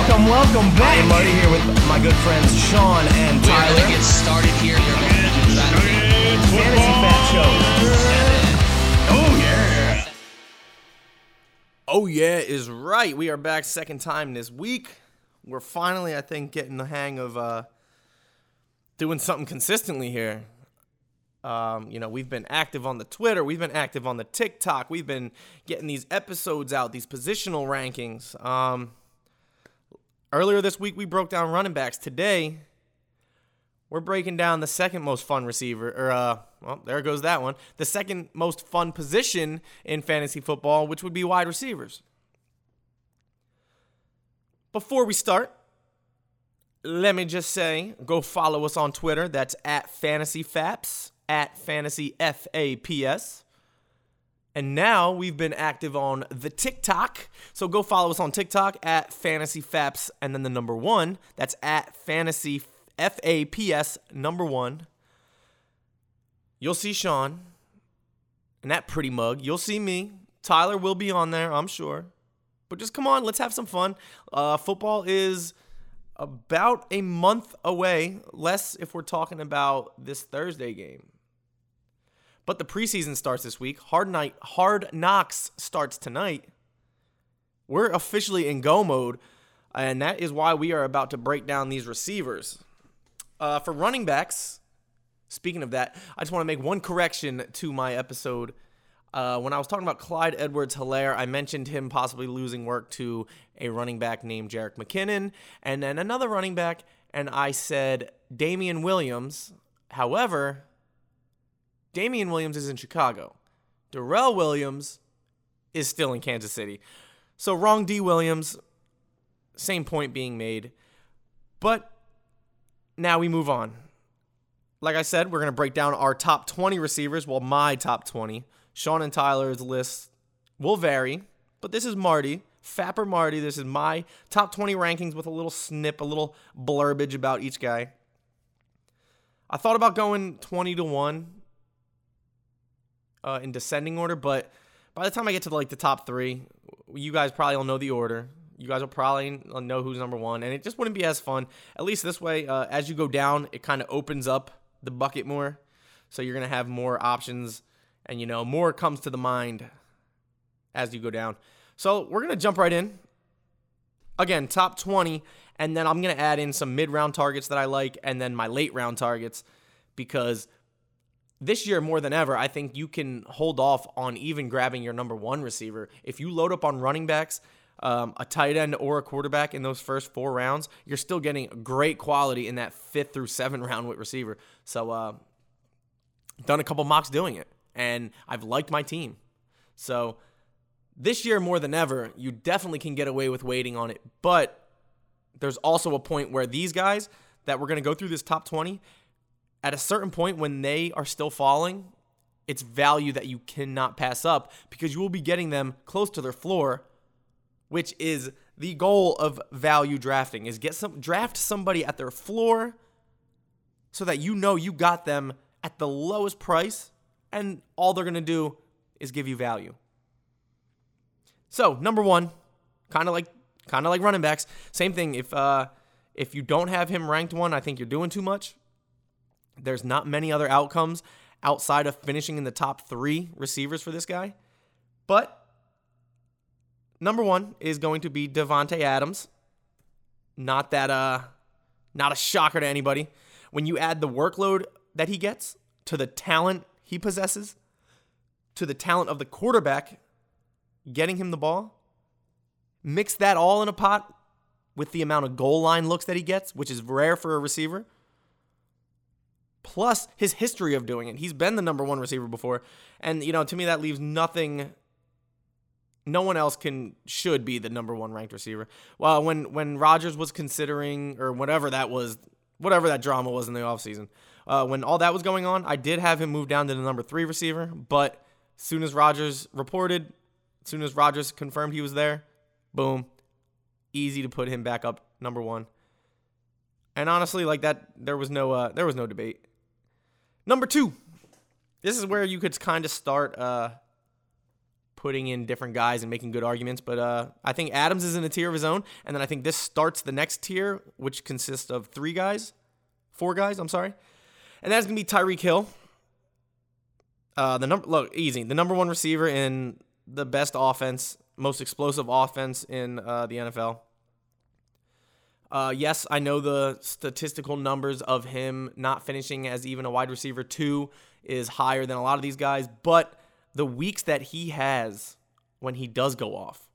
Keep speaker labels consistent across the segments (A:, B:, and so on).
A: welcome, welcome back.
B: I
A: back.
B: am Marty here with my good friends Sean and
C: We're
B: Tyler.
C: gonna get started here. You're gonna
B: Fantasy Faps Show.
A: Oh yeah.
D: Oh yeah, is right. We are back second time this week. We're finally, I think, getting the hang of uh, doing something consistently here. Um, you know, we've been active on the Twitter, we've been active on the TikTok, we've been getting these episodes out, these positional rankings. Um, earlier this week, we broke down running backs. Today, we're breaking down the second most fun receiver, or uh, well, there goes that one. The second most fun position in fantasy football, which would be wide receivers. Before we start, let me just say, go follow us on Twitter. That's at FantasyFaps, at FantasyFaps. And now we've been active on the TikTok. So go follow us on TikTok at Fantasy Faps and then the number one. That's at Fantasy F A P S number one. You'll see Sean and that pretty mug. You'll see me. Tyler will be on there, I'm sure. But just come on, let's have some fun. Uh, football is about a month away, less if we're talking about this Thursday game. But the preseason starts this week. Hard night, Hard Knocks starts tonight. We're officially in go mode, and that is why we are about to break down these receivers. Uh, for running backs, speaking of that, I just want to make one correction to my episode. Uh, when I was talking about Clyde Edwards Helaire, I mentioned him possibly losing work to a running back named Jerick McKinnon and then another running back, and I said Damien Williams. However, Damien Williams is in Chicago. Darrel Williams is still in Kansas City. So wrong D Williams, same point being made. But now we move on. Like I said, we're going to break down our top 20 receivers, well, my top 20. Sean and Tyler's list will vary, but this is Marty, Fapper Marty. This is my top 20 rankings with a little snip, a little blurbage about each guy. I thought about going 20 to 1 uh, in descending order, but by the time I get to like the top three, you guys probably will know the order. You guys will probably know who's number one, and it just wouldn't be as fun. At least this way, uh, as you go down, it kind of opens up the bucket more, so you're gonna have more options, and you know more comes to the mind as you go down. So we're gonna jump right in. Again, top 20, and then I'm gonna add in some mid-round targets that I like, and then my late round targets, because this year more than ever, I think you can hold off on even grabbing your number one receiver. If you load up on running backs, um, a tight end or a quarterback in those first four rounds, you're still getting great quality in that fifth through seven round with receiver. So, uh, done a couple mocks doing it, and I've liked my team. So, this year more than ever, you definitely can get away with waiting on it. But there's also a point where these guys that we're going to go through this top 20 at a certain point when they are still falling, it's value that you cannot pass up because you will be getting them close to their floor, which is the goal of value drafting is get some draft somebody at their floor so that you know you got them at the lowest price and all they're going to do is give you value. So, number 1, kind of like kind of like running backs, same thing if uh if you don't have him ranked one, I think you're doing too much. There's not many other outcomes outside of finishing in the top three receivers for this guy. But number one is going to be Davante Adams. Not that uh not a shocker to anybody. When you add the workload that he gets to the talent he possesses, to the talent of the quarterback getting him the ball, mix that all in a pot with the amount of goal line looks that he gets, which is rare for a receiver plus his history of doing it. He's been the number one receiver before. And, you know, to me, that leaves nothing. No one else can should be the number one ranked receiver. Well, when when Rodgers was considering or whatever that was, whatever that drama was in the offseason, uh, when all that was going on, I did have him move down to the number three receiver. But as soon as Rodgers reported, as soon as Rodgers confirmed he was there, boom, easy to put him back up number one. And honestly, like that, there was no uh, there was no debate. Number two, this is where you could kind of start uh, putting in different guys and making good arguments. But uh, I think Adams is in a tier of his own, and then I think this starts the next tier, which consists of three guys, four guys. I'm sorry, and that's gonna be Tyreek Hill. Uh, the number look easy, the number one receiver in the best offense, most explosive offense in uh, the NFL. Uh, yes, I know the statistical numbers of him not finishing as even a wide receiver two is higher than a lot of these guys, but the weeks that he has when he does go off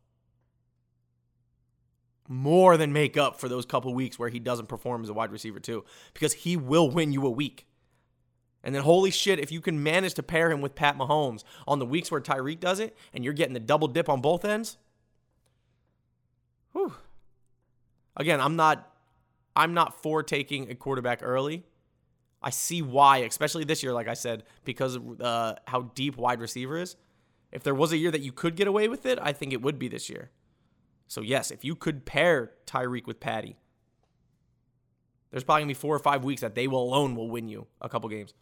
D: more than make up for those couple weeks where he doesn't perform as a wide receiver too because he will win you a week. And then holy shit, if you can manage to pair him with Pat Mahomes on the weeks where Tyreek does it and you're getting the double dip on both ends. Whew. Again, I'm not I'm not for taking a quarterback early. I see why, especially this year, like I said, because of uh, how deep wide receiver is. If there was a year that you could get away with it, I think it would be this year. So yes, if you could pair Tyreek with Patty, there's probably gonna be four or five weeks that they will alone will win you a couple games.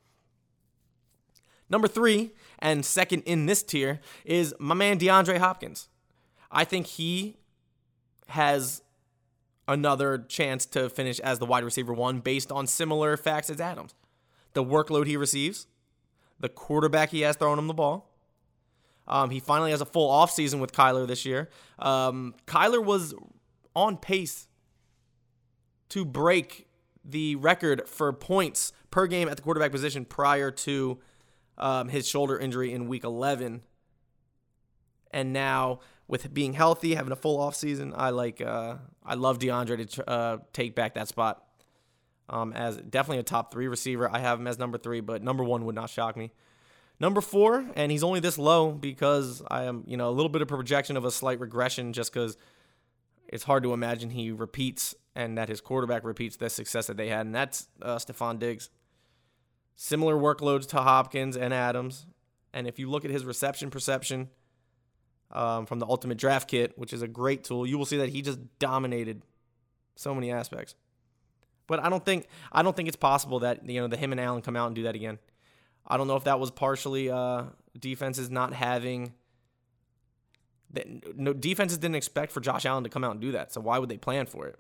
D: Number three, and second in this tier, is my man DeAndre Hopkins. I think he has another chance to finish as the wide receiver one based on similar facts as Adams. The workload he receives, the quarterback he has throwing him the ball. Um, he finally has a full offseason with Kyler this year. Um, Kyler was on pace to break the record for points per game at the quarterback position prior to um, his shoulder injury in week 11. And now with being healthy, having a full offseason, I like uh, I love DeAndre to uh, take back that spot um, as definitely a top three receiver. I have him as number three, but number one would not shock me. Number four, and he's only this low because I am, you know, a little bit of projection of a slight regression just because it's hard to imagine he repeats and that his quarterback repeats the success that they had, and that's uh, Stefon Diggs. Similar workloads to Hopkins and Adams. And if you look at his reception perception um, from the Ultimate Draft Kit, which is a great tool, you will see that he just dominated so many aspects. But I don't think I don't think it's possible that you know the him and Allen come out and do that again. I don't know if that was partially uh, defenses not having. No defenses didn't expect for Josh Allen to come out and do that, so why would they plan for it?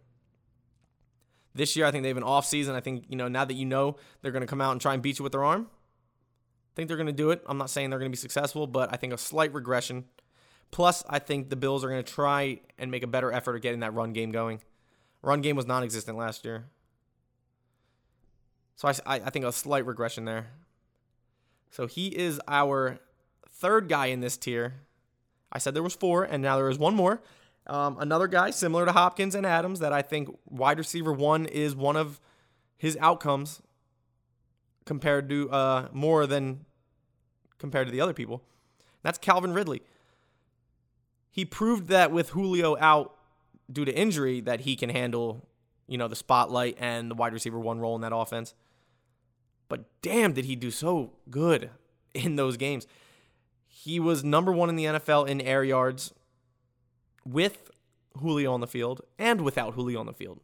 D: This year, I think they have an off season. I think you know now that you know they're going to come out and try and beat you with their arm. I think they're going to do it. I'm not saying they're going to be successful, but I think a slight regression. Plus, I think the Bills are going to try and make a better effort at getting that run game going. Run game was non-existent last year, so I, I think a slight regression there. So he is our third guy in this tier. I said there was four, and now there is one more. Um, another guy similar to Hopkins and Adams that I think wide receiver one is one of his outcomes compared to uh, more than compared to the other people. That's Calvin Ridley. He proved that with Julio out due to injury that he can handle, you know, the spotlight and the wide receiver one role in that offense. But damn, did he do so good in those games. He was number one in the NFL in air yards with Julio on the field and without Julio on the field.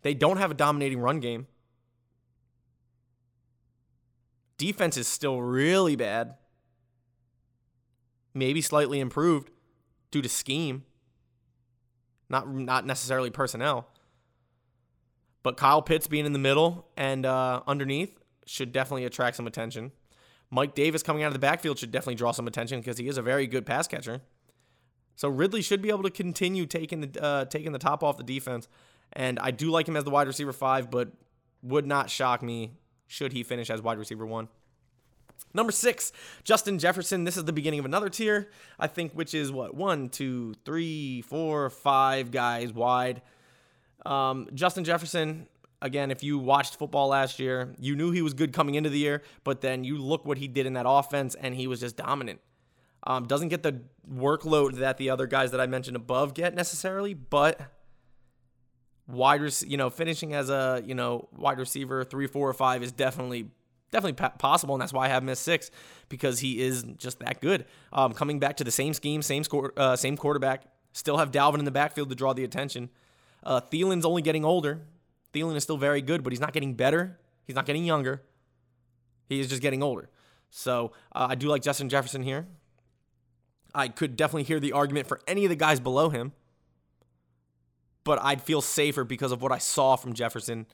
D: They don't have a dominating run game. Defense is still really bad. Maybe slightly improved due to scheme, not not necessarily personnel. But Kyle Pitts being in the middle and uh, underneath should definitely attract some attention. Mike Davis coming out of the backfield should definitely draw some attention because he is a very good pass catcher. So Ridley should be able to continue taking the uh, taking the top off the defense, and I do like him as the wide receiver five, but would not shock me should he finish as wide receiver one. Number six, Justin Jefferson. This is the beginning of another tier, I think, which is what one, two, three, four, five guys wide. Um, Justin Jefferson. Again, if you watched football last year, you knew he was good coming into the year, but then you look what he did in that offense, and he was just dominant. Um, doesn't get the workload that the other guys that I mentioned above get necessarily, but wide, rec- you know, finishing as a you know wide receiver three, four, or five is definitely definitely possible, and that's why I have missed six because he is just that good. Um, coming back to the same scheme, same score, uh, same quarterback, still have Dalvin in the backfield to draw the attention. Uh, Thielen's only getting older. Thielen is still very good, but he's not getting better. He's not getting younger. He is just getting older. So uh, I do like Justin Jefferson here. I could definitely hear the argument for any of the guys below him. But I'd feel safer because of what I saw from Jefferson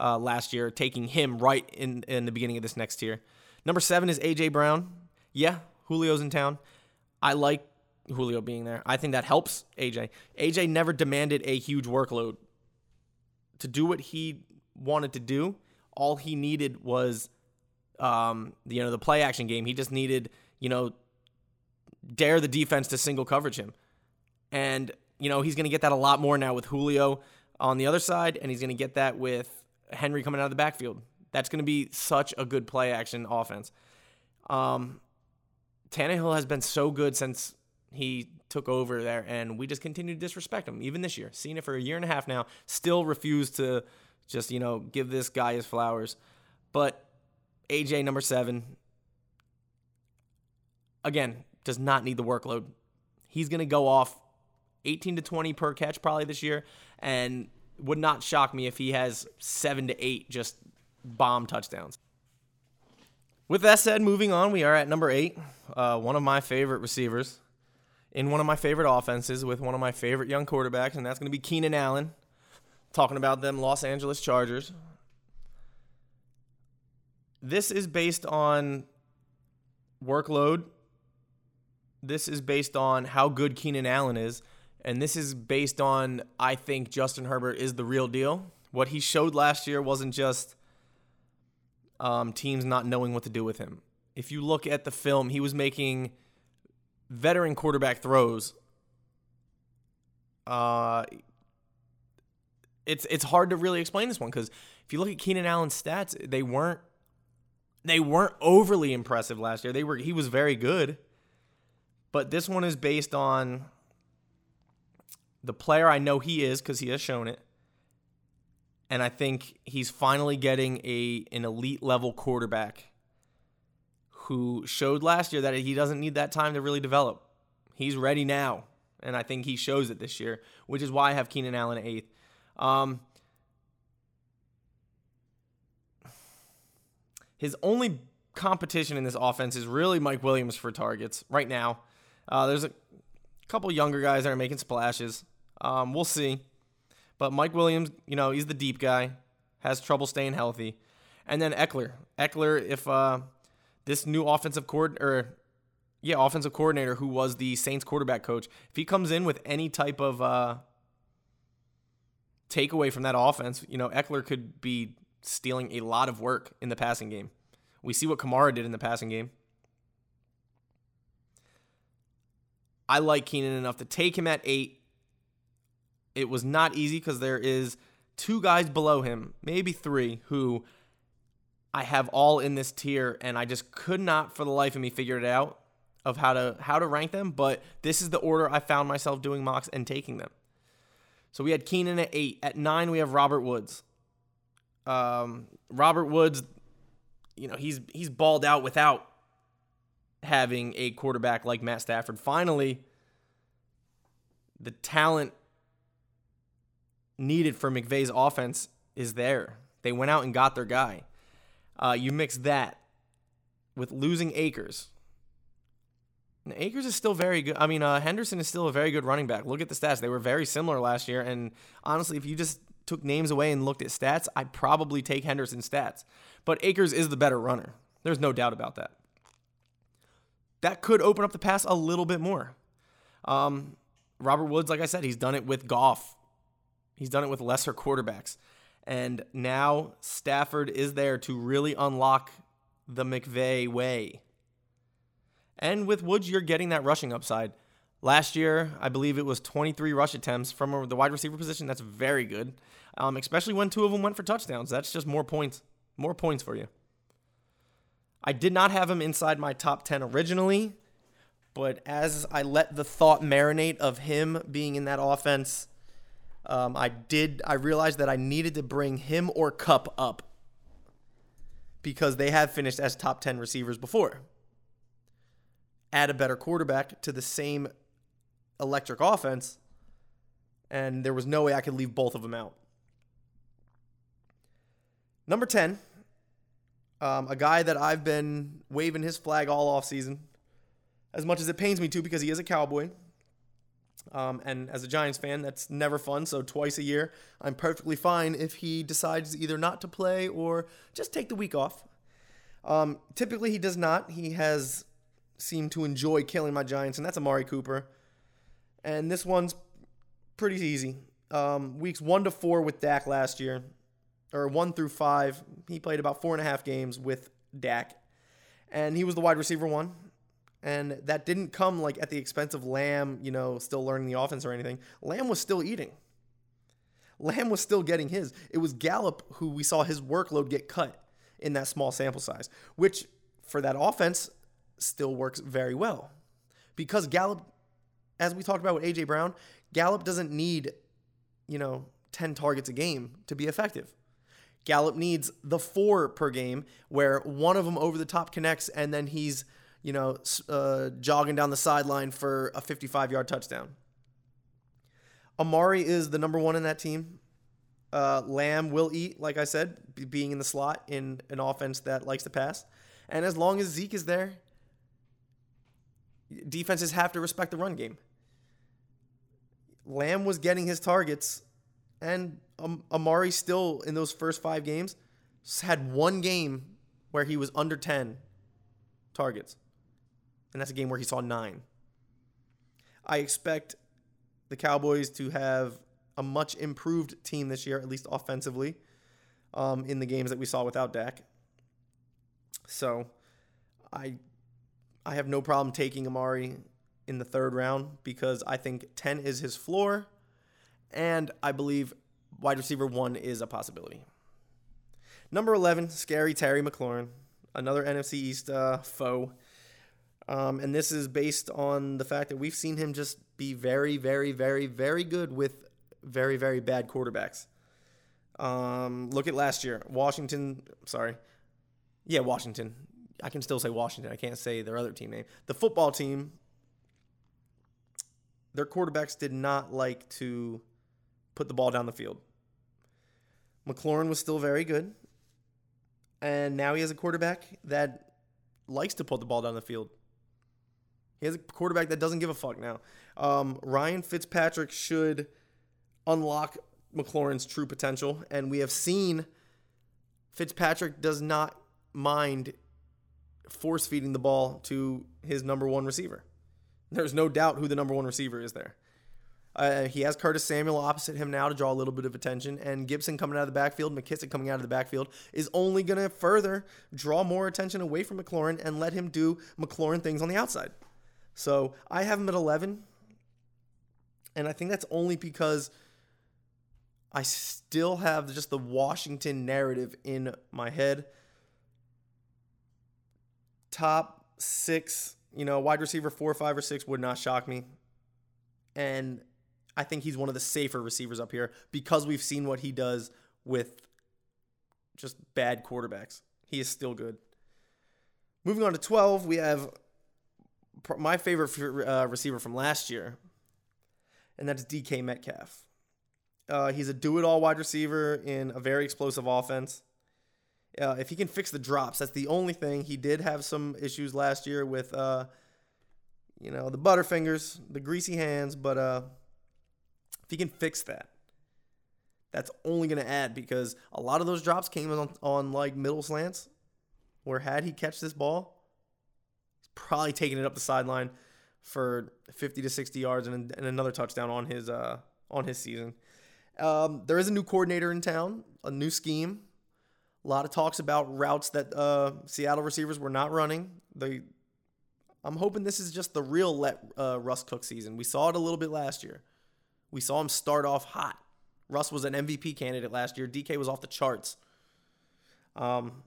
D: uh, last year, taking him right in, in the beginning of this next tier. Number seven is A.J. Brown. Yeah, Julio's in town. I like Julio being there. I think that helps AJ. AJ never demanded a huge workload. To do what he wanted to do, all he needed was um, you know, the play action game. He just needed, you know, dare the defense to single coverage him. And, you know, he's going to get that a lot more now with Julio on the other side, and he's going to get that with Henry coming out of the backfield. That's going to be such a good play action offense. Um, Tannehill has been so good since he took over there, and we just continue to disrespect him, even this year. Seen it for a year and a half now, still refuse to just, you know, give this guy his flowers. But AJ, number seven, again, does not need the workload. He's going to go off 18 to 20 per catch probably this year, and would not shock me if he has seven to eight just bomb touchdowns. With that said, moving on, we are at number eight, uh, one of my favorite receivers in one of my favorite offenses with one of my favorite young quarterbacks, and that's going to be Keenan Allen. Talking about them Los Angeles Chargers. This is based on workload. This is based on how good Keenan Allen is. And this is based on, I think Justin Herbert is the real deal. What he showed last year wasn't just um, teams not knowing what to do with him. If you look at the film, he was making veteran quarterback throws. Uh, it's it's hard to really explain this one because if you look at Keenan Allen's stats, they weren't they weren't overly impressive last year. They were he was very good. But this one is based on the player I know he is because he has shown it and I think he's finally getting a an elite level quarterback who showed last year that he doesn't need that time to really develop. He's ready now, and I think he shows it this year, which is why I have Keenan Allen eighth. Um, his only competition in this offense is really Mike Williams for targets right now. Uh, there's a couple younger guys that are making splashes. Um, we'll see. But Mike Williams, you know, he's the deep guy, has trouble staying healthy. And then Ekeler. Ekeler, if uh, this new offensive cord or yeah, offensive coordinator who was the Saints quarterback coach, if he comes in with any type of uh, takeaway from that offense, you know, Ekeler could be stealing a lot of work in the passing game. We see what Kamara did in the passing game. I like Keenan enough to take him at eight it was not easy because there is two guys below him, maybe three, who I have all in this tier, and I just could not for the life of me figure it out of how to how to rank them. But this is the order I found myself doing mocks and taking them. So we had Keenan at eight. At nine, we have Robert Woods. Um, Robert Woods, you know, he's he's balled out without having a quarterback like Matt Stafford. Finally, the talent needed for McVay's offense is there. They went out and got their guy. Uh, you mix that with losing Akers. And Akers is still very good. I mean, uh, Henderson is still a very good running back. Look at the stats; they were very similar last year. And honestly, if you just took names away and looked at stats, I'd probably take Henderson's stats. But Akers is the better runner. There's no doubt about that. That could open up the pass a little bit more. Um, Robert Woods, like I said, he's done it with Goff He's done it with lesser quarterbacks. And now Stafford is there to really unlock the McVay way. And with Woods, you're getting that rushing upside. Last year, I believe it was 23 rush attempts from the wide receiver position. That's very good, um, especially when two of them went for touchdowns. That's just more points, more points for you. I did not have him inside my top 10 originally, but as I let the thought marinate of him being in that offense, um, I did. I realized that I needed to bring him or Kupp up because they have finished as top ten receivers before. Add a better quarterback to the same electric offense, and there was no way I could leave both of them out. Number ten, um, a guy that I've been waving his flag all off season, as much as it pains me to because he is a Cowboy. Um, and as a Giants fan, that's never fun. So twice a year, I'm perfectly fine if he decides either not to play or just take the week off. Um, typically, he does not. He has seemed to enjoy killing my Giants, and that's Amari Cooper. And this one's pretty easy. Um, weeks one to four with Dak last year, or one through five, he played about four and a half games with Dak, and he was the wide receiver one. And that didn't come like at the expense of Lamb, you know, still learning the offense or anything. Lamb was still eating. Lamb was still getting his. It was Gallup who we saw his workload get cut in that small sample size, which for that offense still works very well. Because Gallup, as we talked about with AJ Brown, Gallup doesn't need, you know, 10 targets a game to be effective. Gallup needs the four per game where one of them over the top connects and then he's you know, uh, jogging down the sideline for a 55 yard touchdown. Amari is the number one in that team. Uh, Lamb will eat, like I said, being in the slot in an offense that likes to pass. And as long as Zeke is there, defenses have to respect the run game. Lamb was getting his targets, and um, Amari still in those first five games had one game where he was under 10 targets and that's a game where he saw nine. I expect the Cowboys to have a much improved team this year, at least offensively, um, in the games that we saw without Dak. So, I I have no problem taking Amari in the third round because I think 10 is his floor, and I believe wide receiver one is a possibility. Number 11, scary Terry McLaurin, another NFC East uh, foe. Um, and this is based on the fact that we've seen him just be very, very, very, very good with very, very bad quarterbacks. Um, look at last year. Washington, sorry. Yeah, Washington. I can still say Washington. I can't say their other team name. The football team, their quarterbacks did not like to put the ball down the field. McLaurin was still very good. And now he has a quarterback that likes to put the ball down the field. He has a quarterback that doesn't give a fuck now. Um, Ryan Fitzpatrick should unlock McLaurin's true potential, and we have seen Fitzpatrick does not mind force feeding the ball to his number one receiver. There's no doubt who the number one receiver is there. Uh, he has Curtis Samuel opposite him now to draw a little bit of attention, and Gibson coming out of the backfield, McKissic coming out of the backfield is only going to further draw more attention away from McLaurin and let him do McLaurin things on the outside. So I have him at 11. And I think that's only because I still have just the Washington narrative in my head. Top six, you know, wide receiver four, five, or six would not shock me. And I think he's one of the safer receivers up here because we've seen what he does with just bad quarterbacks. He is still good. Moving on to 12, we have my favorite uh, receiver from last year, and that's DK Metcalf. Uh, he's a do-it-all wide receiver in a very explosive offense. Uh, if he can fix the drops, that's the only thing. He did have some issues last year with, uh, you know, the butterfingers, the greasy hands, but uh, if he can fix that, that's only going to add because a lot of those drops came on, on like middle slants, where had he catch this ball, probably taking it up the sideline for 50 to 60 yards and, and another touchdown on his uh, on his season. Um, there is a new coordinator in town, a new scheme. A lot of talks about routes that uh, Seattle receivers were not running. They, I'm hoping this is just the real let uh, Russ Cook season. We saw it a little bit last year. We saw him start off hot. Russ was an MVP candidate last year. DK was off the charts. Um,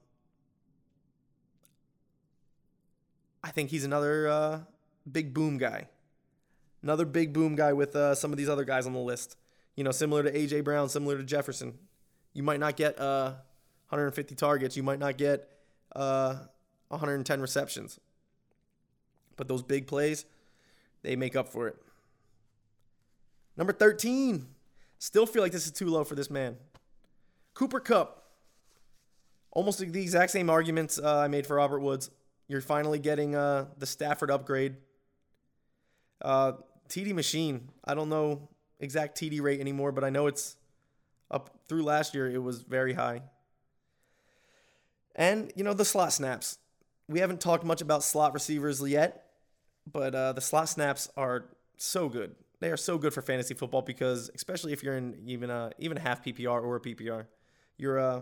D: I think he's another uh, big boom guy. Another big boom guy with uh, some of these other guys on the list. You know, similar to AJ Brown, similar to Jefferson. You might not get uh, 150 targets. You might not get uh, 110 receptions. But those big plays, they make up for it. Number 13. Still feel like this is too low for this man. Cooper Kupp. Almost the exact same arguments uh, I made for Robert Woods. You're finally getting uh, the Stafford upgrade Uh, TD machine. I don't know exact TD rate anymore, but I know it's up through last year. It was very high. And you know the slot snaps. We haven't talked much about slot receivers yet, but uh, the slot snaps are so good. They are so good for fantasy football because, especially if you're in even a even a half PPR or a PPR, you're uh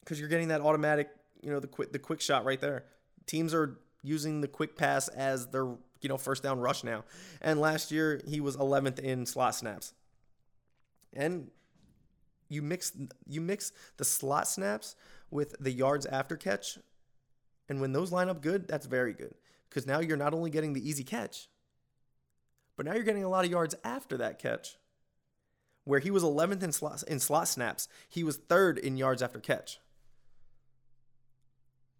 D: because you're getting that automatic, you know, the quick the quick shot right there. Teams are using the quick pass as their you know first down rush now, and last year he was 11th in slot snaps. And you mix you mix the slot snaps with the yards after catch, and when those line up good, that's very good because now you're not only getting the easy catch, but now you're getting a lot of yards after that catch. Where he was 11th in slot, in slot snaps, he was third in yards after catch.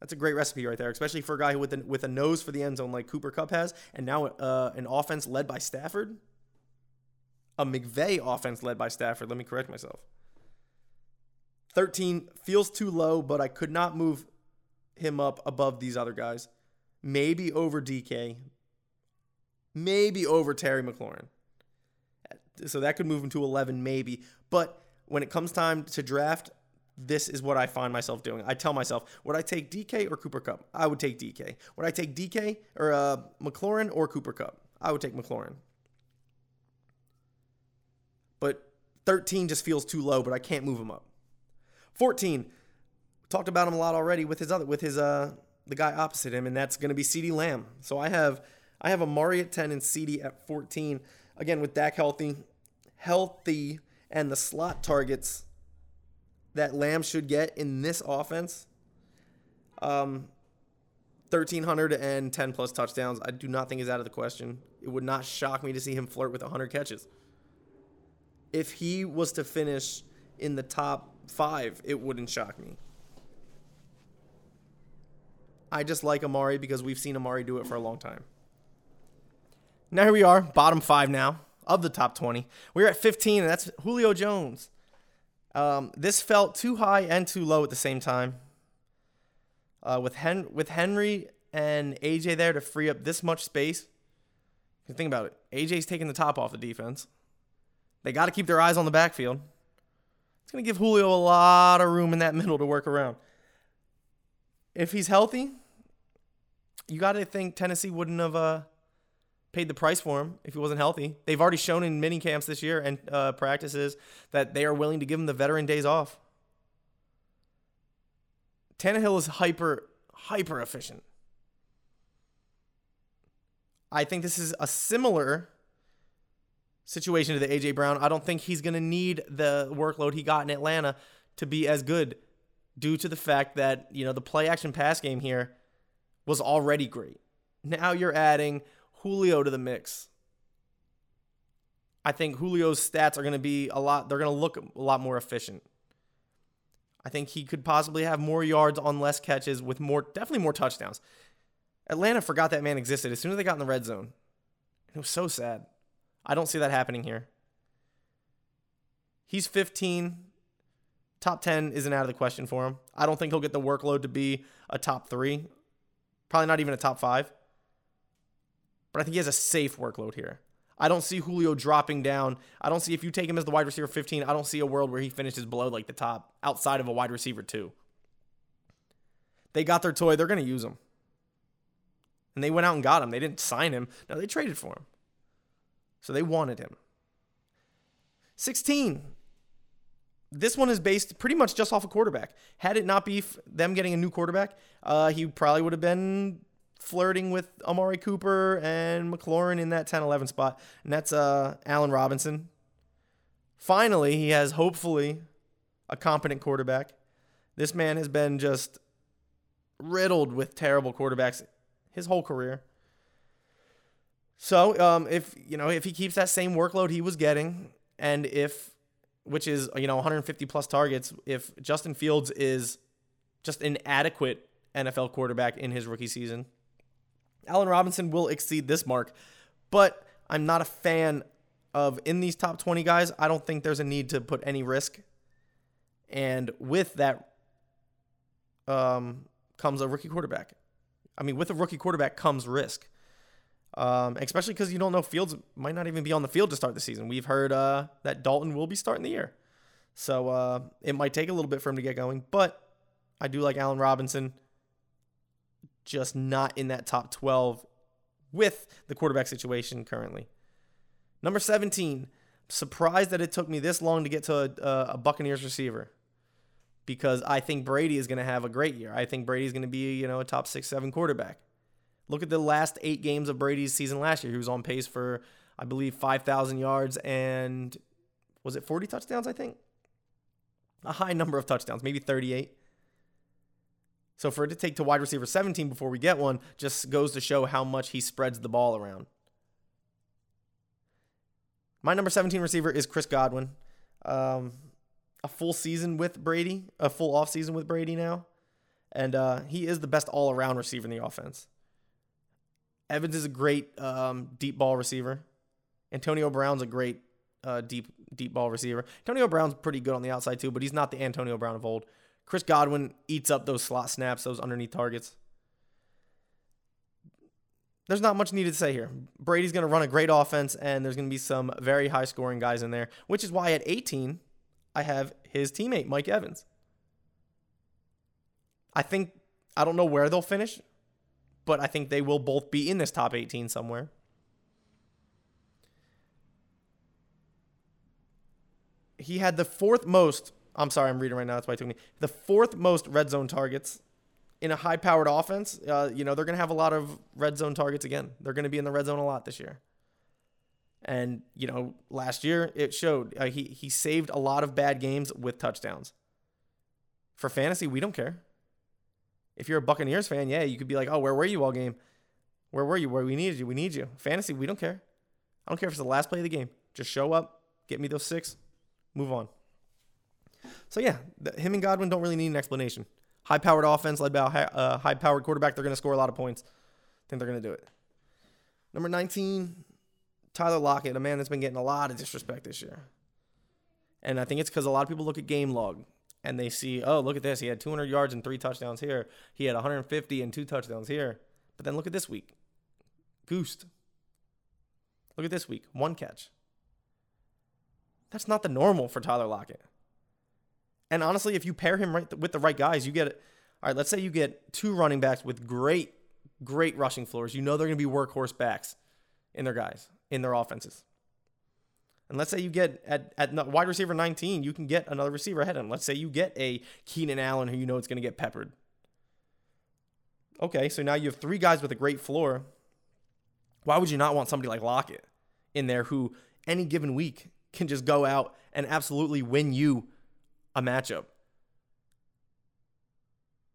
D: That's a great recipe right there, especially for a guy with a, with a nose for the end zone like Cooper Kupp has, and now uh, an offense led by Stafford. A McVay offense led by Stafford. Let me correct myself. 13 feels too low, but I could not move him up above these other guys. Maybe over DK. Maybe over Terry McLaurin. So that could move him to 11, maybe. But when it comes time to draft, this is what I find myself doing. I tell myself, would I take DK or Cooper Kupp? I would take DK. Would I take DK or uh, McLaurin or Cooper Kupp? I would take McLaurin. But 13 just feels too low, but I can't move him up. 14, talked about him a lot already with his other with his uh the guy opposite him, and that's going to be CeeDee Lamb. So I have I have Amari at 10 and CeeDee at 14. Again, with Dak healthy, healthy, and the slot targets that Lamb should get in this offense. Um, 1,310 plus touchdowns. I do not think is out of the question. It would not shock me to see him flirt with 100 catches. If he was to finish in the top five, it wouldn't shock me. I just like Amari because we've seen Amari do it for a long time. Now here we are, bottom five now of the top 20. We're at 15, and that's Julio Jones. Um, this felt too high and too low at the same time. Uh, with Hen- with Henry and AJ there to free up this much space. Think about it. AJ's taking the top off the defense. They got to keep their eyes on the backfield. It's going to give Julio a lot of room in that middle to work around. If he's healthy, you got to think Tennessee wouldn't have uh, paid the price for him if he wasn't healthy. They've already shown in mini camps this year and uh, practices that they are willing to give him the veteran days off. Tannehill is hyper, hyper efficient. I think this is a similar situation to the AJ Brown. I don't think he's going to need the workload he got in Atlanta to be as good due to the fact that, you know, the play action pass game here was already great. Now you're adding Julio to the mix. I think Julio's stats are going to be a lot, they're going to look a lot more efficient. I think he could possibly have more yards on less catches with more, definitely more touchdowns. Atlanta forgot that man existed as soon as they got in the red zone. It was so sad. I don't see that happening here. He's 15. Top 10 isn't out of the question for him. I don't think he'll get the workload to be a top three, probably not even a top five. But I think he has a safe workload here. I don't see Julio dropping down. I don't see if you take him as the wide receiver 15, I don't see a world where he finishes below like the top outside of a wide receiver 2. They got their toy, they're going to use him. And they went out and got him. They didn't sign him. No, they traded for him. So they wanted him. 16. This one is based pretty much just off a quarterback. Had it not be them getting a new quarterback, uh, he probably would have been flirting with Amari Cooper and McLaurin in that 10 11 spot. And that's uh, Allen Robinson. Finally, he has hopefully a competent quarterback. This man has been just riddled with terrible quarterbacks his whole career. So, um, if you know, if he keeps that same workload he was getting, and if, which is you know 150 plus targets, if Justin Fields is just an adequate NFL quarterback in his rookie season, Allen Robinson will exceed this mark. But I'm not a fan of in these top 20 guys. I don't think there's a need to put any risk, and with that um, comes a rookie quarterback. I mean, with a rookie quarterback comes risk. Um, especially because you don't know Fields might not even be on the field to start the season. We've heard uh, that Dalton will be starting the year. So uh, it might take a little bit for him to get going. But I do like Allen Robinson, just not in that top 12 with the quarterback situation currently. Number 17, surprised that it took me this long to get to a, a Buccaneers receiver because I think Brady is going to have a great year. I think Brady is going to be, you know, a top six, seven quarterback. Look at the last eight games of Brady's season last year. He was on pace for, I believe, 5,000 yards and was it 40 touchdowns, I think? A high number of touchdowns, maybe 38. So for it to take to wide receiver 17 before we get one just goes to show how much he spreads the ball around. My number 17 receiver is Chris Godwin. Um, a full season with Brady, a full off season with Brady now. And uh, he is the best all around receiver in the offense. Evans is a great um, deep ball receiver. Antonio Brown's a great uh, deep deep ball receiver. Antonio Brown's pretty good on the outside too, but he's not the Antonio Brown of old. Chris Godwin eats up those slot snaps, those underneath targets. There's not much needed to say here. Brady's going to run a great offense, and there's going to be some very high scoring guys in there, which is why at 18, I have his teammate, Mike Evans. I think, I don't know where they'll finish, but I think they will both be in this top 18 somewhere. He had the fourth most, I'm sorry, I'm reading right now, that's why it took me, the fourth most red zone targets in a high powered offense. Uh, you know, they're going to have a lot of red zone targets again. They're going to be in the red zone a lot this year. And you know, last year it showed uh, he he saved a lot of bad games with touchdowns. For fantasy, we don't care. If you're a Buccaneers fan, yeah, you could be like, "Oh, where were you all game? Where were you? Where we needed you? We need you." Fantasy, we don't care. I don't care if it's the last play of the game. Just show up, get me those six, move on. So yeah, him and Godwin don't really need an explanation. High-powered offense led by a high, uh, high-powered quarterback. They're going to score a lot of points. I think they're going to do it. Number 19, Tyler Lockett, a man that's been getting a lot of disrespect this year. And I think it's because a lot of people look at game log and they see, oh, look at this. He had 200 yards and three touchdowns here. He had 150 and two touchdowns here. But then look at this week. Goosed. Look at this week. One catch. That's not the normal for Tyler Lockett. And honestly, if you pair him right with the right guys, you get it. all right, let's say you get two running backs with great, great rushing floors. You know they're going to be workhorse backs in their guys, in their offenses. And let's say you get at, at wide receiver 19, you can get another receiver ahead of him. Let's say you get a Keenan Allen who you know is going to get peppered. Okay, so now you have three guys with a great floor. Why would you not want somebody like Lockett in there who any given week can just go out and absolutely win you a matchup?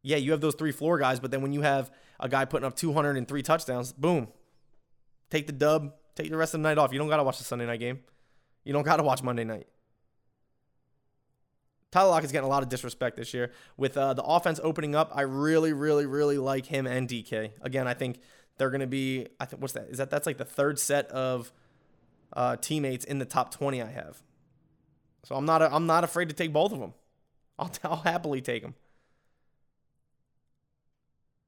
D: Yeah, you have those three floor guys, but then when you have a guy putting up 203 touchdowns, boom, take the dub, take the rest of the night off. You don't got to watch the Sunday night game. You don't got to watch Monday night. Tyler Lockett's getting a lot of disrespect this year. With uh, the offense opening up, I really, really, really like him and DK. Again, I think they're going to be. I think what's that? Is that that's like the third set of uh, teammates in the top 20 I have. So I'm not. A, I'm not afraid to take both of them. I'll, I'll happily take them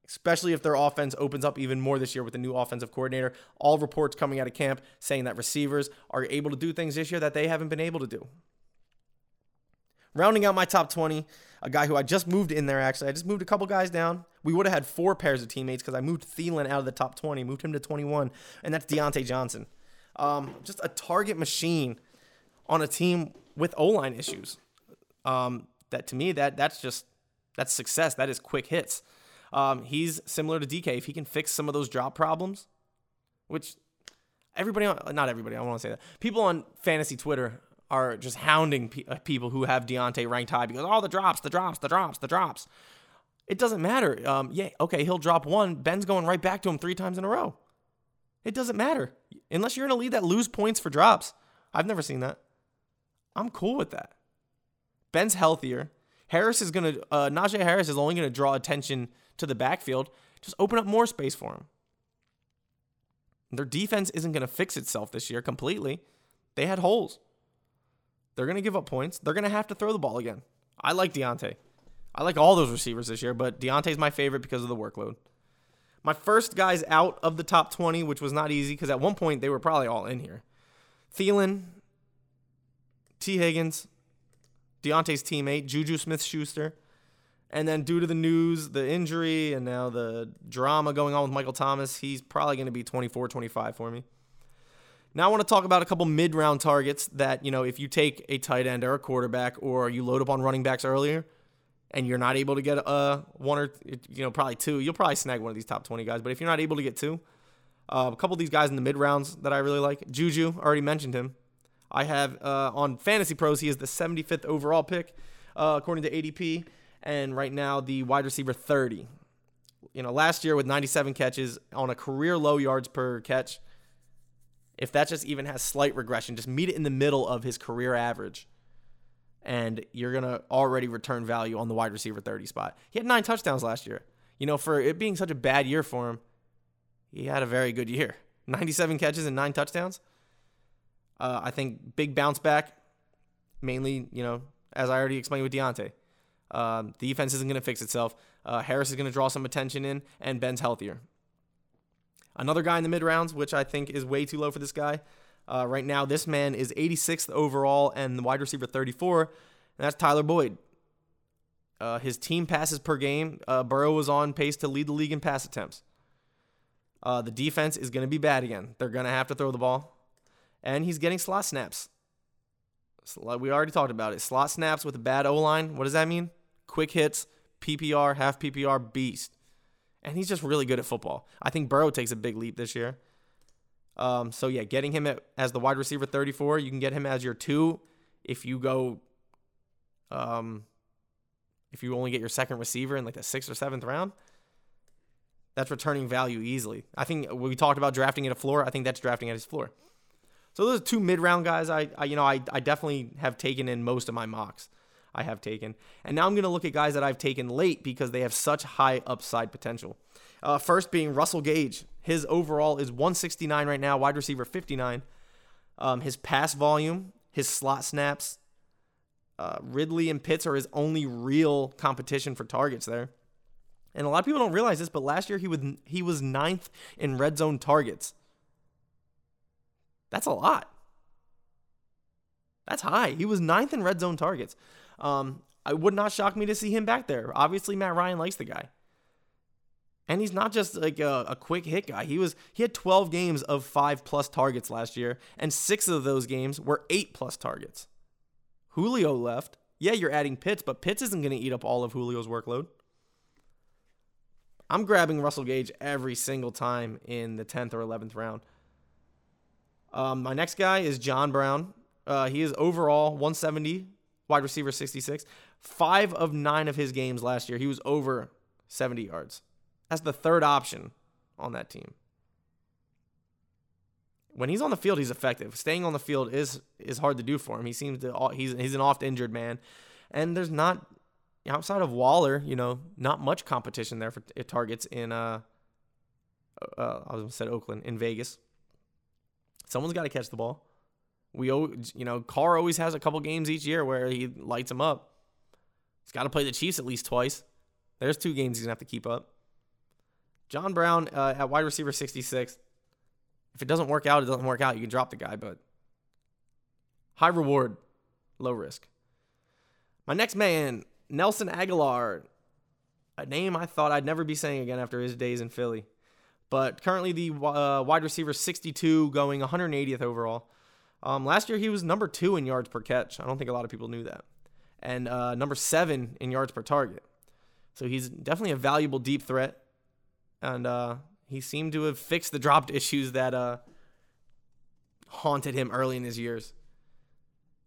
D: especially if their offense opens up even more this year with the new offensive coordinator. All reports coming out of camp saying that receivers are able to do things this year that they haven't been able to do. Rounding out my top 20, a guy who I just moved in there actually. I just moved a couple guys down. We would have had four pairs of teammates because I moved Thielen out of the top 20, moved him to 21, and that's Diontae Johnson. Um, just a target machine on a team with O line issues. Um, that to me, that that's just that's success. That is quick hits. Um, he's similar to DK. If he can fix some of those drop problems, which everybody, not everybody, I want to say that. People on fantasy Twitter are just hounding pe- uh, people who have Diontae ranked high because all oh, the drops, the drops, the drops, the drops. It doesn't matter. Um, yeah, okay, he'll drop one. Ben's going right back to him three times in a row. It doesn't matter unless you're in a lead that lose points for drops. I've never seen that. I'm cool with that. Ben's healthier. Harris is gonna. Uh, Najee Harris is only gonna draw attention to the backfield, just open up more space for him. Their defense isn't going to fix itself this year completely. They had holes. They're going to give up points. They're going to have to throw the ball again. I like Diontae. I like all those receivers this year, but Diontae's my favorite because of the workload. My first guys out of the top 20, which was not easy because at one point they were probably all in here. Thielen, Tee Higgins, Diontae's teammate, Juju Smith Schuster. And then due to the news, the injury, and now the drama going on with Michael Thomas, he's probably going to be 24, 25 for me. Now I want to talk about a couple mid-round targets that, you know, if you take a tight end or a quarterback or you load up on running backs earlier and you're not able to get uh, one or, you know, probably two, you'll probably snag one of these top 20 guys. But if you're not able to get two, uh, a couple of these guys in the mid-rounds that I really like, Juju, already mentioned him. I have uh, on Fantasy Pros, he is the 75th overall pick, uh, according to ADP and right now the wide receiver 30. You know, last year with 97 catches on a career low yards per catch, if that just even has slight regression, just meet it in the middle of his career average, and you're going to already return value on the wide receiver 30 spot. He had nine touchdowns last year. You know, for it being such a bad year for him, he had a very good year 97 catches and nine touchdowns. Uh, I think big bounce back, mainly, you know, as I already explained with Diontae. Um, the defense isn't going to fix itself. Uh, Harris is going to draw some attention in, and Ben's healthier. Another guy in the mid rounds, which I think is way too low for this guy. Uh, right now, this man is 86th overall and the wide receiver 34, and that's Tyler Boyd. Uh, his team passes per game, uh, Burrow was on pace to lead the league in pass attempts. Uh, the defense is going to be bad again. They're going to have to throw the ball, and he's getting slot snaps. So we already talked about it. Slot snaps with a bad O line. What does that mean? quick hits, PPR, half PPR beast. And he's just really good at football. I think Burrow takes a big leap this year. Um, so yeah, getting him at, as the wide receiver 34, you can get him as your two if you go, um, if you only get your second receiver in like the sixth or seventh round. That's returning value easily. I think we talked about drafting at a floor. I think that's drafting at his floor. So those are two mid round guys. I, I you know I, I definitely have taken in most of my mocks. I have taken. And now I'm going to look at guys that I've taken late because they have such high upside potential. Uh, first being Russell Gage. His overall is 169 right now, wide receiver 59. Um, his pass volume, his slot snaps, uh, Ridley and Pitts are his only real competition for targets there. And a lot of people don't realize this, but last year he was he was ninth in red zone targets. That's a lot. That's high. He was ninth in red zone targets. Um, it would not shock me to see him back there. Obviously, Matt Ryan likes the guy. And he's not just like a, a, quick hit guy. He was he had 12 games of five plus targets last year, and six of those games were eight plus targets. Julio left. Yeah, you're adding Pitts, but Pitts isn't going to eat up all of Julio's workload. I'm grabbing Russell Gage every single time in the 10th or 11th round. Um, my next guy is John Brown. Uh, he is overall 170 wide receiver 66. Five of nine of his games last year, he was over 70 yards. That's the third option on that team. When he's on the field, he's effective. Staying on the field is is hard to do for him. He seems to he's he's an oft injured man, and there's not outside of Waller, you know, not much competition there for targets in uh, uh I was gonna say Oakland in Vegas. Someone's got to catch the ball. We, you know, Carr always has a couple games each year where he lights them up. He's got to play the Chiefs at least twice. There's two games he's gonna have to keep up. John Brown uh, at wide receiver 66. If it doesn't work out, it doesn't work out. You can drop the guy, but high reward, low risk. My next man, Nelson Agholor, a name I thought I'd never be saying again after his days in Philly. But currently the uh, wide receiver 62, going 180th overall. Um, last year he was number two in yards per catch. I don't think a lot of people knew that, and uh, number seven in yards per target. So he's definitely a valuable deep threat, and uh, he seemed to have fixed the dropped issues that uh, haunted him early in his years.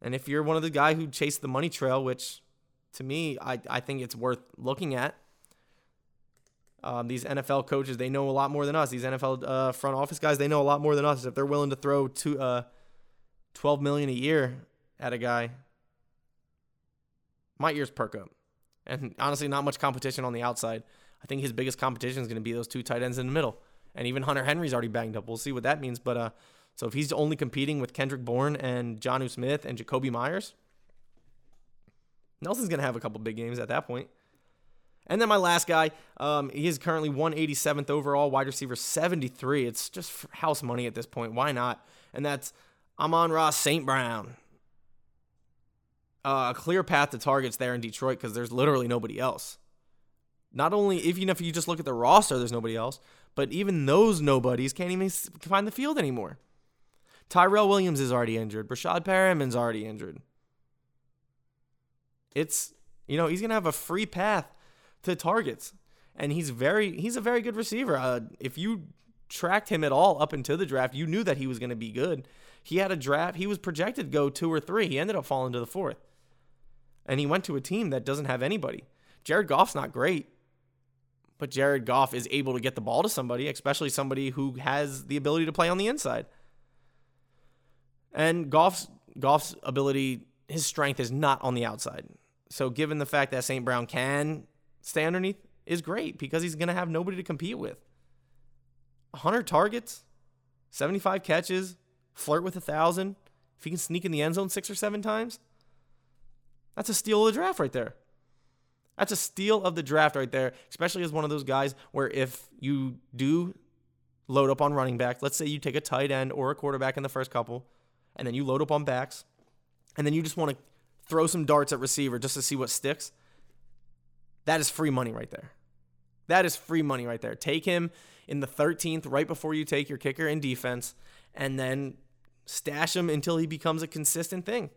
D: And if you're one of the guy who chased the money trail, which to me I, I think it's worth looking at. Um, these NFL coaches, they know a lot more than us. These NFL uh, front office guys, they know a lot more than us. If they're willing to throw two, uh, 12 million a year at a guy, my ears perk up. And honestly, not much competition on the outside. I think his biggest competition is going to be those two tight ends in the middle. And even Hunter Henry's already banged up. We'll see what that means. But uh, so if he's only competing with Kendrick Bourne and Jonnu Smith and Jakobi Meyers, Nelson's going to have a couple big games at that point. And then my last guy, um, he is currently 187th overall, wide receiver 73. It's just house money at this point. Why not? And that's Amon-Ra St. Brown. Uh, a clear path to targets there in Detroit because there's literally nobody else. Not only, even if you just look at the roster, there's nobody else, but even those nobodies can't even find the field anymore. Tyrell Williams is already injured. Breshad Perriman's already injured. It's, you know, he's going to have a free path to targets. And he's very, he's a very good receiver. Uh, if you tracked him at all up until the draft, you knew that he was going to be good. He had a draft, he was projected to go two or three. He ended up falling to the fourth. And he went to a team that doesn't have anybody. Jared Goff's not great, but Jared Goff is able to get the ball to somebody, especially somebody who has the ability to play on the inside. And Goff's Goff's ability, his strength is not on the outside. So given the fact that St. Brown can stay underneath is great because he's going to have nobody to compete with. 100 targets, 75 catches, flirt with a 1,000. If he can sneak in the end zone six or seven times, that's a steal of the draft right there. That's a steal of the draft right there, especially as one of those guys where if you do load up on running back, let's say you take a tight end or a quarterback in the first couple, and then you load up on backs, and then you just want to throw some darts at receiver just to see what sticks. That is free money right there. That is free money right there. Take him in the 13th, right before you take your kicker in defense, and then stash him until he becomes a consistent thing.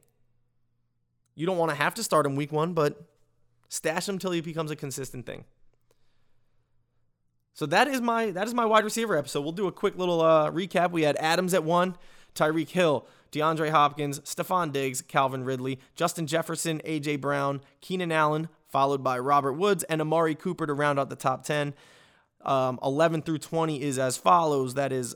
D: You don't want to have to start him week one, but stash him until he becomes a consistent thing. So that is my that is my wide receiver episode. We'll do a quick little uh, recap. We had Adams at one, Tyreek Hill, DeAndre Hopkins, Stefon Diggs, Calvin Ridley, Justin Jefferson, AJ Brown, Keenan Allen, followed by Robert Woods and Amari Cooper to round out the top 10. Um, 11 through 20 is as follows that is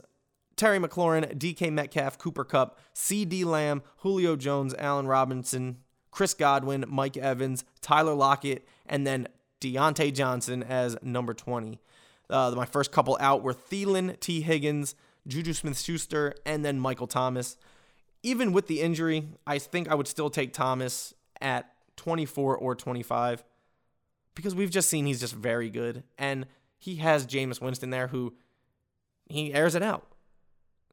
D: Terry McLaurin, DK Metcalf, Cooper Kupp, CeeDee Lamb, Julio Jones, Allen Robinson, Chris Godwin, Mike Evans, Tyler Lockett, and then Diontae Johnson as number 20. Uh, my first couple out were Thielen, Tee Higgins, Juju Smith Schuster, and then Michael Thomas. Even with the injury, I think I would still take Thomas at 24 or 25 because we've just seen he's just very good. And he has Jameis Winston there who he airs it out.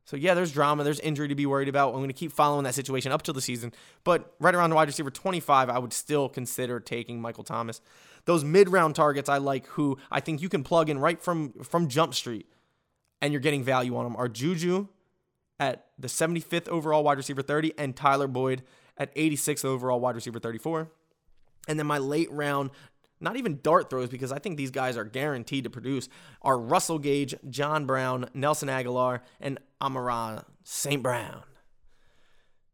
D: So yeah, there's drama, there's injury to be worried about. I'm going to keep following that situation up till the season. But right around wide receiver 25, I would still consider taking Michael Thomas. Those mid-round targets I like who I think you can plug in right from from Jump Street and you're getting value on them are Juju at the 75th overall wide receiver 30 and Tyler Boyd at 86 overall wide receiver 34. And then my late round not even dart throws because I think these guys are guaranteed to produce, are Russell Gage, John Brown, Nelson Agholor, and Amon-Ra St. Brown.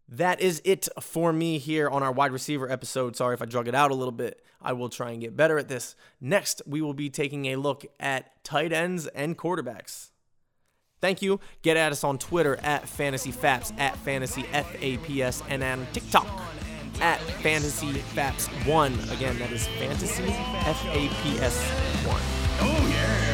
D: That is it for me here on our wide receiver episode. Sorry if I drug it out a little bit. I will try and get better at this. Next, we will be taking a look at tight ends and quarterbacks. Thank you. Get at us on Twitter at FantasyFaps, at FantasyFAPS, and on TikTok at Fantasy Faps 1. Again, that is Fantasy F A P S 1.
A: Oh, yeah.